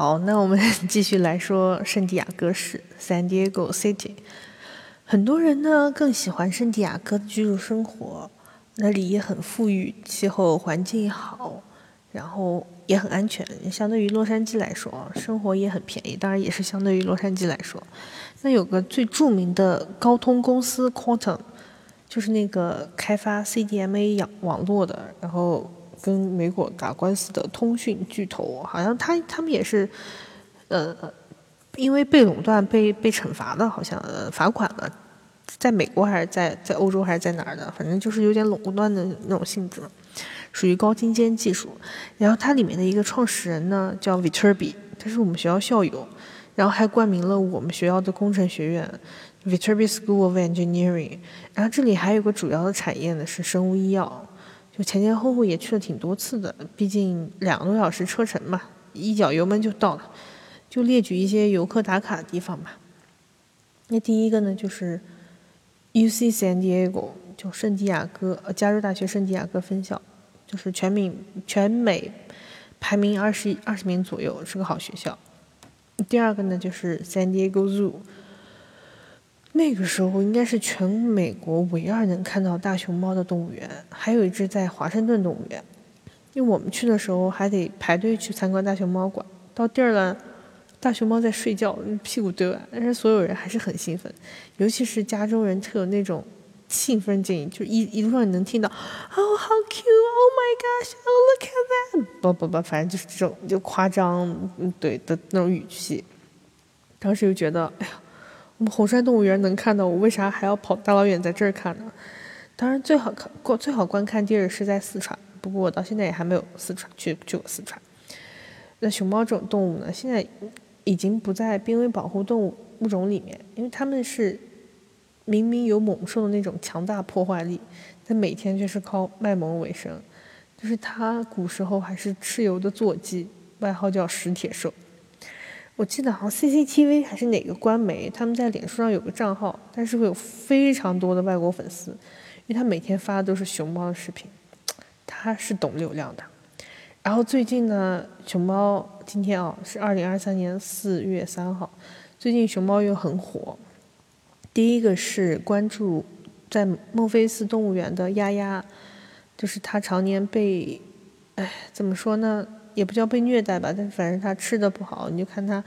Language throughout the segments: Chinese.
好，那我们 继续来说圣地亚哥市 （San Diego City）。很多人呢更喜欢圣地亚哥的居住生活，那里也很富裕，气候环境好，然后也很安全。相对于洛杉矶来说，生活也很便宜，当然也是相对于洛杉矶来说。那有个最著名的高通公司 Quantum，就是那个开发 CDMA 网网络的，然后跟美国打官司的通讯巨头，好像他他们也是，呃。因为被垄断被被惩罚的，好像呃罚款了，在美国还是在在欧洲还是在哪儿的，反正就是有点垄断的那种性质，属于高精尖技术。然后它里面的一个创始人呢叫 Viterbi，他是我们学校校友，然后还冠名了我们学校的工程学院 Viterbi School of Engineering。然后这里还有个主要的产业呢是生物医药，就前前后后也去了挺多次的，毕竟两个多小时车程嘛，一脚油门就到了。就列举一些游客打卡的地方吧。那第一个呢，就是 U C San Diego，就圣地亚哥，呃，加州大学圣地亚哥分校，就是全美全美排名二十二十名左右，是个好学校。第二个呢，就是 San Diego Zoo，那个时候应该是全美国唯二能看到大熊猫的动物园，还有一只在华盛顿动物园。因为我们去的时候还得排队去参观大熊猫馆，到地儿了。大熊猫在睡觉，屁股对外？但是所有人还是很兴奋，尤其是加州人特有那种兴奋劲，就一一路上你能听到，Oh how cute，Oh my gosh，Oh look at that，不不不，反正就是这种就夸张，嗯对的那种语气。当时就觉得，哎呀，红山动物园能看到，我为啥还要跑大老远在这儿看呢？当然最好看过最好观看地儿是在四川，不过我到现在也还没有四川去去过四川。那熊猫这种动物呢，现在。已经不在濒危保护动物物种里面，因为它们是明明有猛兽的那种强大破坏力，但每天却是靠卖萌为生。就是它古时候还是蚩尤的坐骑，外号叫食铁兽。我记得好像 CCTV 还是哪个官媒，他们在脸书上有个账号，但是会有非常多的外国粉丝，因为他每天发的都是熊猫的视频，他是懂流量的。然后最近呢，熊猫今天啊是二零二三年四月三号，最近熊猫又很火。第一个是关注在孟菲斯动物园的丫丫，就是它常年被，哎，怎么说呢？也不叫被虐待吧，但反正它吃的不好，你就看它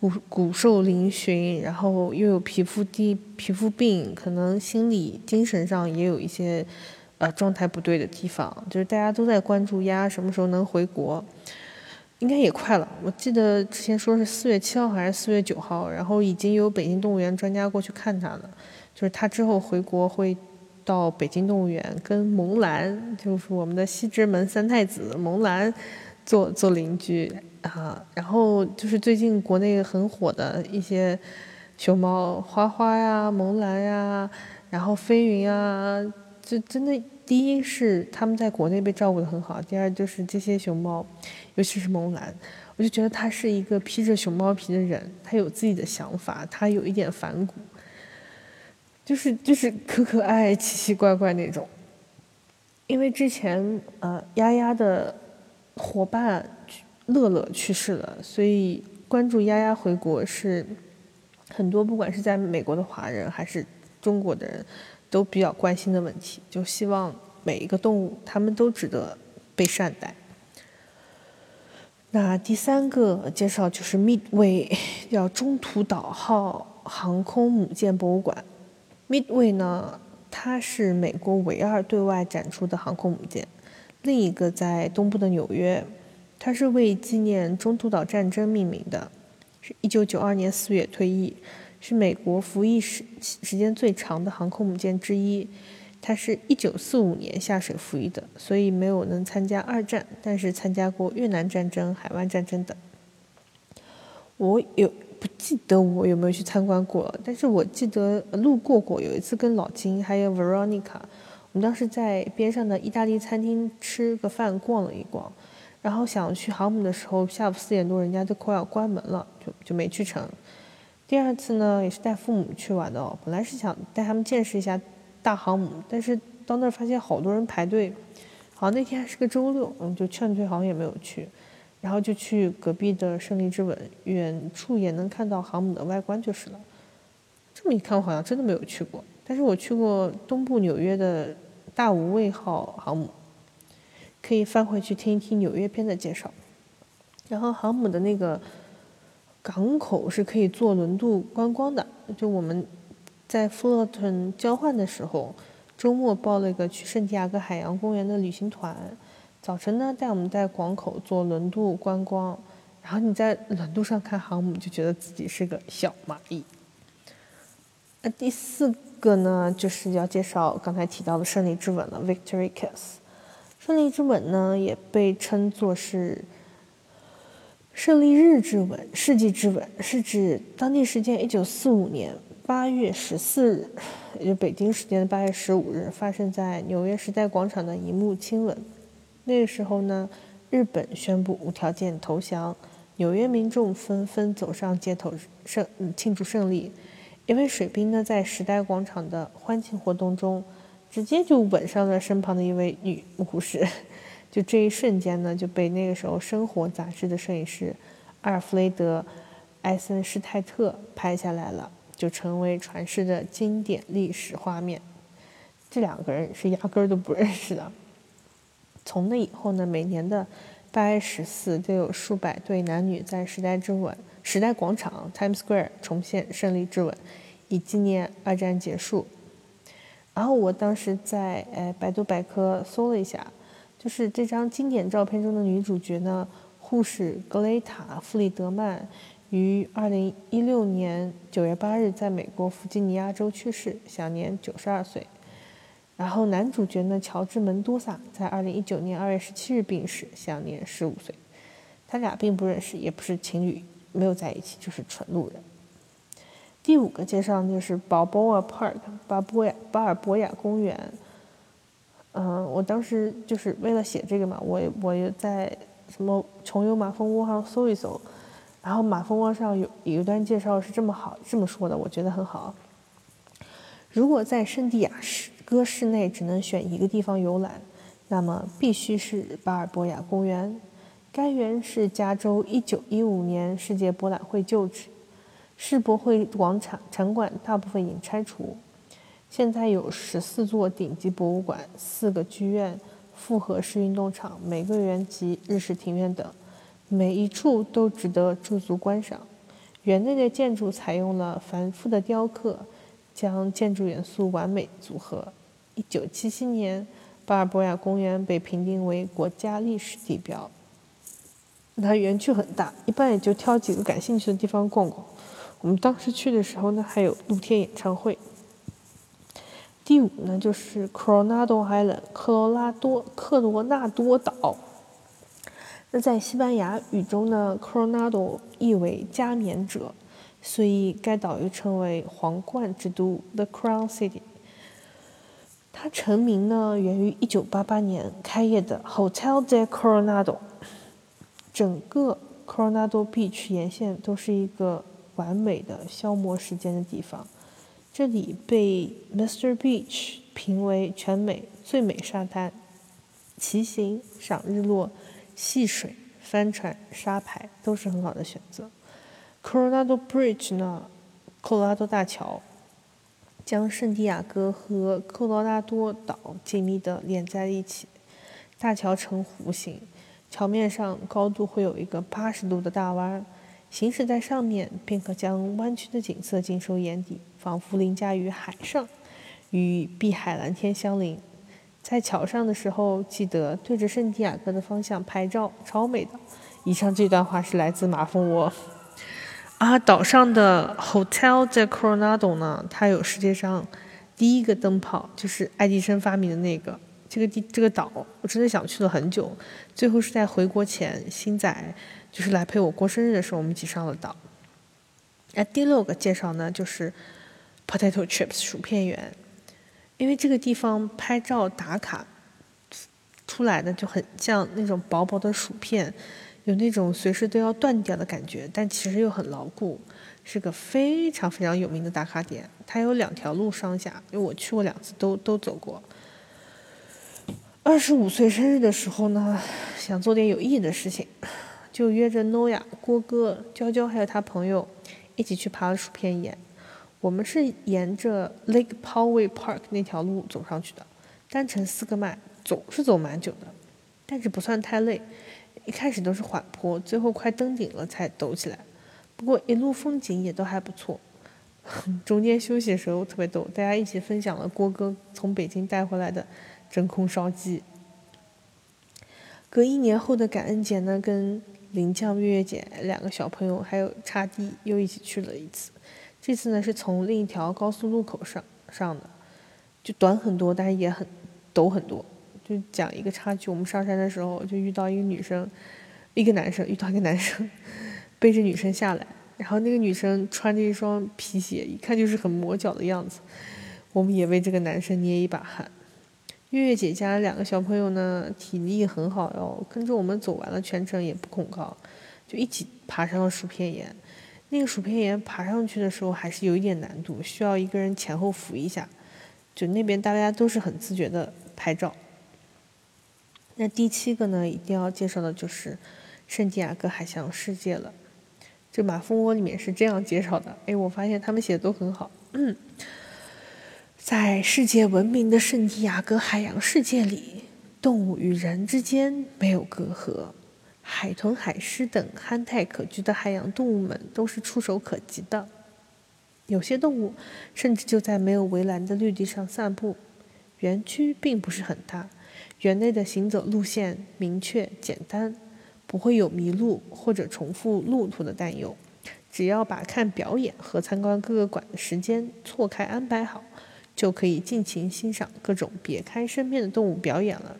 骨骨瘦嶙峋，然后又有皮肤低皮肤病，可能心理精神上也有一些。呃，状态不对的地方，就是大家都在关注鸭什么时候能回国，应该也快了。我记得之前说是四月七号还是四月九号，然后已经有北京动物园专家过去看它了。就是它之后回国会到北京动物园跟萌兰，就是我们的西直门三太子萌兰做做邻居啊。然后就是最近国内很火的一些熊猫，花花呀、萌兰呀，然后飞云啊。就真的，第一是他们在国内被照顾的很好，第二就是这些熊猫，尤其是萌兰，我就觉得他是一个披着熊猫皮的人，他有自己的想法，他有一点反骨，就是就是可可爱爱、奇奇怪怪那种。因为之前呃丫丫的伙伴乐乐去世了，所以关注丫丫回国是很多不管是在美国的华人还是中国的人。都比较关心的问题，就希望每一个动物，它们都值得被善待。那第三个介绍就是 Midway，叫中途岛号航空母舰博物馆。Midway 呢，它是美国唯二对外展出的航空母舰，另一个在东部的纽约，它是为纪念中途岛战争命名的，是一九九二年四月退役。是美国服役时时间最长的航空母舰之一，它是一九四五年下水服役的，所以没有能参加二战，但是参加过越南战争、海湾战争等。我有不记得我有没有去参观过，但是我记得路过过，有一次跟老金还有 Veronica，我们当时在边上的意大利餐厅吃个饭，逛了一逛，然后想去航母的时候，下午四点多人家都快要关门了，就就没去成。第二次呢，也是带父母去玩的哦。本来是想带他们见识一下大航母，但是到那儿发现好多人排队，好像那天还是个周六，嗯，就劝退，好像也没有去。然后就去隔壁的胜利之吻，远处也能看到航母的外观就是了。这么一看，我好像真的没有去过，但是我去过东部纽约的大无畏号航母，可以翻回去听一听纽约篇的介绍。然后航母的那个港口是可以坐轮渡观光的，就我们在富勒顿交换的时候，周末报了一个去圣地亚哥海洋公园的旅行团。早晨呢，带我们在港口坐轮渡观光，然后你在轮渡上看航母，就觉得自己是个小蚂蚁。那第四个呢，就是要介绍刚才提到的胜利之吻了，Victory Kiss。胜利之吻呢，也被称作是胜利日之吻、世纪之吻，是指当地时间一九四五年八月十四日，也就北京时间的八月十五日，发生在纽约时代广场的一幕亲吻。那个时候呢，日本宣布无条件投降，纽约民众纷纷走上街头胜庆祝胜利。一位水兵呢，在时代广场的欢庆活动中，直接就吻上了身旁的一位女护士。就这一瞬间呢，就被那个时候《生活》杂志的摄影师阿尔弗雷德·艾森施泰特拍下来了，就成为传世的经典历史画面。这两个人是压根儿都不认识的。从那以后呢，每年的八月十四都有数百对男女在时代之吻、时代广场 （Times Square） 重现胜利之吻，以纪念二战结束。然后我当时在呃百度百科搜了一下，就是这张经典照片中的女主角呢，护士格雷塔·弗里德曼于二零一六年九月八日在美国弗吉尼亚州去世，享年九十二岁。然后男主角呢，乔治·门多萨在二零一九年二月十七日病逝，享年十五岁。他俩并不认识，也不是情侣，没有在一起，就是纯路人。第五个介绍就是 Balboa Park，巴波亚巴尔博亚公园。嗯，我当时就是为了写这个嘛，我我也在什么穷游马蜂窝上搜一搜，然后马蜂窝上有有一段介绍是这么好这么说的，我觉得很好。如果在圣地亚市。歌室内只能选一个地方游览，那么必须是巴尔博亚公园。该园是加州1915年世界博览会旧址，世博会广场场馆大部分已拆除，现在有十四座顶级博物馆、四个剧院、复合式运动场、玫瑰园及日式庭院等，每一处都值得驻足观赏。园内的建筑采用了繁复的雕刻，将建筑元素完美组合。一九七七年，巴尔博亚公园被评定为国家历史地标。它园区很大，一般也就挑几个感兴趣的地方逛逛。我们当时去的时候呢，还有露天演唱会。第五呢，就是 Coronado Island，科罗拉多科罗纳多岛。那在西班牙语中呢，Coronado 意为加冕者，所以该岛又称为皇冠之都 The Crown City。它成名呢，源于1988年开业的 Hotel de Coronado。整个 Coronado Beach 沿线都是一个完美的消磨时间的地方。这里被 Mr. Beach 评为全美最美沙滩，骑行、赏日落、戏水、帆船、沙排都是很好的选择。Coronado Bridge 呢，科罗拉多大桥。将圣地亚哥和科罗拉多岛紧密地连在一起。大桥呈弧形，桥面上高度会有一个八十度的大弯，行驶在上面便可将弯曲的景色尽收眼底，仿佛凌驾于海上，与碧海蓝天相邻。在桥上的时候，记得对着圣地亚哥的方向拍照，超美的。以上这段话是来自马蜂窝。啊，岛上的 Hotel 在 Coronado 呢，它有世界上第一个灯泡，就是爱迪生发明的那个。这个地这个岛，我真的想去了很久，最后是在回国前，星仔就是来陪我过生日的时候，我们一起上了岛。那第六个介绍呢，就是 Potato Chips 薯片园，因为这个地方拍照打卡出来的就很像那种薄薄的薯片。有那种随时都要断掉的感觉，但其实又很牢固，是个非常非常有名的打卡点。它有两条路上下，因为我去过两次，都都走过。二十五岁生日的时候呢，想做点有意义的事情，就约着诺亚、郭哥、娇娇还有他朋友一起去爬了薯片岩。我们是沿着 Lake Poway Park 那条路走上去的，单程四个迈，走是走蛮久的，但是不算太累。一开始都是缓坡，最后快登顶了才陡起来。不过一路风景也都还不错。中间休息的时候特别逗，大家一起分享了郭哥从北京带回来的真空烧鸡。隔一年后的感恩节呢，跟林酱、月月姐两个小朋友还有叉弟又一起去了一次。这次呢是从另一条高速路口上上的，就短很多，但是也很陡很多。就讲一个插曲，我们上山的时候就遇到一个女生，一个男生遇到一个男生背着女生下来，然后那个女生穿着一双皮鞋，一看就是很磨脚的样子。我们也为这个男生捏一把汗。月月姐家两个小朋友呢，体力很好哟，跟着我们走完了全程也不恐高，就一起爬上了薯片岩。那个薯片岩爬上去的时候还是有一点难度，需要一个人前后扶一下。就那边大家都是很自觉的拍照。那第七个呢，一定要介绍的就是圣地亚哥海洋世界了。这马蜂窝里面是这样介绍的，哎，我发现他们写的都很好。嗯，在世界闻名的圣地亚哥海洋世界里，动物与人之间没有隔阂。海豚、海狮等憨态可掬的海洋动物们都是触手可及的，有些动物甚至就在没有围栏的绿地上散步。园区并不是很大，园内的行走路线明确简单，不会有迷路或者重复路途的担忧。只要把看表演和参观各个馆的时间错开安排好，就可以尽情欣赏各种别开生面的动物表演了。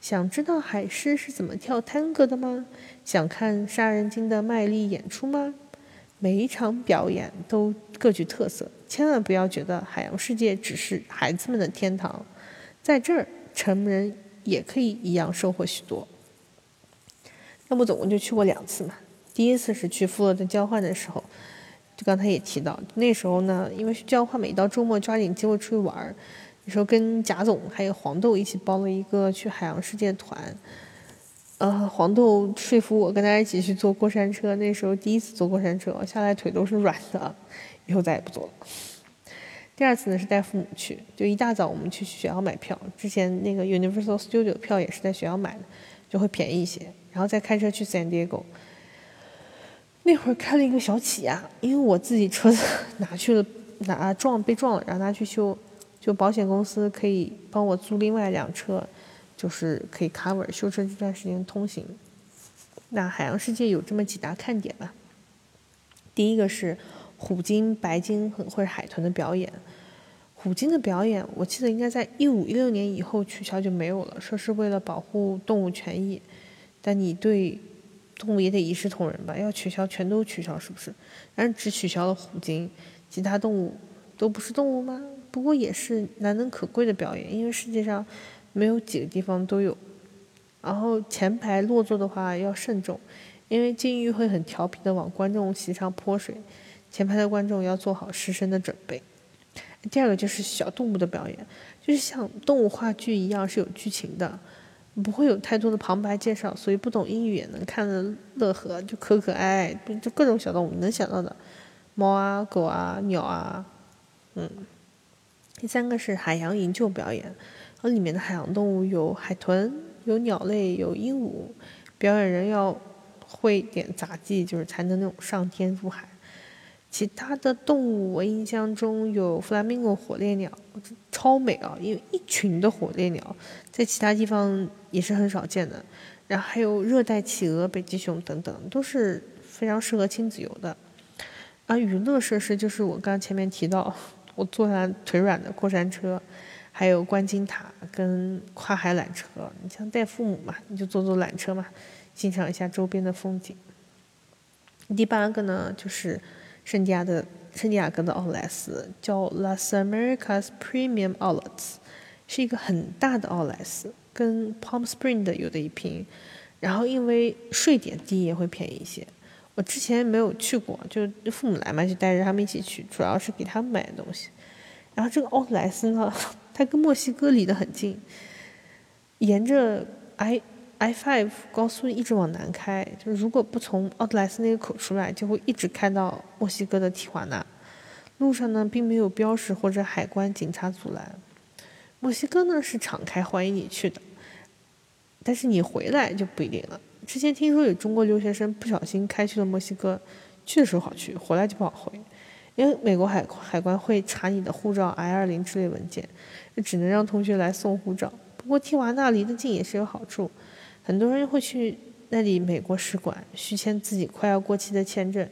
想知道海狮是怎么跳探戈的吗？想看杀人鲸的卖力演出吗？每一场表演都各具特色，千万不要觉得海洋世界只是孩子们的天堂，在这儿成人也可以一样收获许多。那么总共就去过两次嘛，第一次是去富勒的交换的时候，就刚才也提到，那时候呢，因为去交换，每到周末抓紧机会出去玩儿。那时候跟贾总还有黄豆一起包了一个去海洋世界团，呃，黄豆说服我跟他一起去坐过山车。那时候第一次坐过山车，下来腿都是软的，以后再也不坐了。第二次呢是带父母去，就一大早我们去学校买票，之前那个 Universal Studio 的票也是在学校买的，就会便宜一些。然后再开车去 San Diego，那会儿开了一个小起亚，因为我自己车子 拿去了，拿撞被撞了，让他去修。就保险公司可以帮我租另外一辆车，就是可以 cover 修车这段时间通行。那海洋世界有这么几大看点吧。第一个是虎鲸、白鲸或者海豚的表演。虎鲸的表演，我记得应该在一五一六年以后取消就没有了，说是为了保护动物权益。但你对动物也得一视同仁吧？要取消全都取消是不是？但是只取消了虎鲸，其他动物都不是动物吗？不过也是难能可贵的表演，因为世界上没有几个地方都有。然后前排落座的话要慎重，因为鲸鱼会很调皮的往观众席上泼水，前排的观众要做好失身的准备。第二个就是小动物的表演，就是像动物话剧一样是有剧情的，不会有太多的旁白介绍，所以不懂英语也能看得乐呵，就可可爱爱，就各种小动物能想到的，猫啊、狗啊、鸟啊，嗯。第三个是海洋营救表演，和里面的海洋动物有海豚、有鸟类、有鹦鹉，表演人要会点杂技，就是才能那种上天入海。其他的动物，我印象中有弗拉明戈火烈鸟，超美啊！因为一群的火烈鸟，在其他地方也是很少见的。然后还有热带企鹅、北极熊等等，都是非常适合亲子游的。而娱乐设施就是我刚前面提到。我坐上腿软的过山车，还有观景塔跟跨海缆车。你像带父母嘛，你就坐坐缆车嘛，欣赏一下周边的风景。第八个呢，就是圣地亚的圣地亚哥的奥特莱斯，叫 Las Americas Premium Outlets，是一个很大的奥特莱斯，跟 Palm Spring 的有的一拼。然后因为税点低，也会便宜一些。我之前没有去过，就父母来嘛，就带着他们一起去，主要是给他们买东西。然后这个奥特莱斯呢，它跟墨西哥离得很近，沿着哎 I5 高速一直往南开，就是如果不从奥特莱斯那个口出来，就会一直开到墨西哥的提华纳。路上呢，并没有标识或者海关警察阻拦。墨西哥呢是敞开欢迎你去的，但是你回来就不一定了。之前听说有中国留学生不小心开去了墨西哥，去的时候好去，回来就不好回，因为美国海海关会查你的护照、I 二零之类文件，只能让同学来送护照。不过提华纳离得近也是有好处。很多人会去那里美国使馆续签自己快要过期的签证，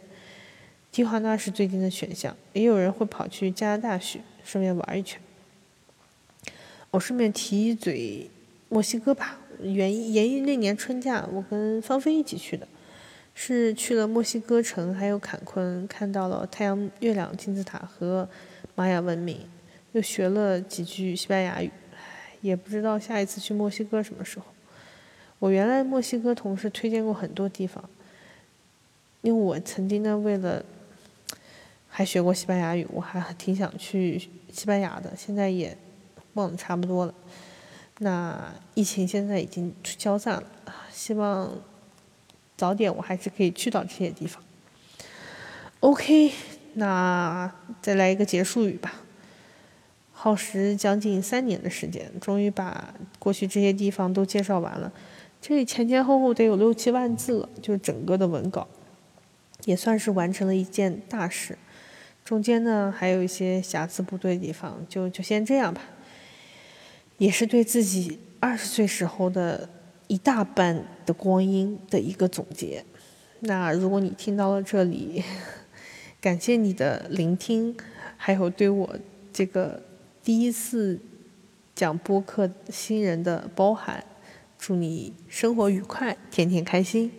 提华纳是最近的选项。也有人会跑去加拿大续，顺便玩一圈。我顺便提一嘴墨西哥吧，原源于那年春假，我跟芳菲一起去的，是去了墨西哥城，还有坎昆，看到了太阳、月亮、金字塔和玛雅文明，又学了几句西班牙语，也不知道下一次去墨西哥什么时候。我原来墨西哥同事推荐过很多地方，因为我曾经呢为了还学过西班牙语，我还挺想去西班牙的，现在也忘得差不多了。那疫情现在已经消散了，希望早点我还是可以去到这些地方。OK，那再来一个结束语吧。耗时将近三年的时间，终于把过去这些地方都介绍完了。这前前后后得有六七万字了，就是整个的文稿，也算是完成了一件大事。中间呢还有一些瑕疵不对的地方，就就先这样吧。也是对自己二十岁时候的一大半的光阴的一个总结。那如果你听到了这里，感谢你的聆听，还有对我这个第一次讲播客新人的包涵。祝你生活愉快，天天开心。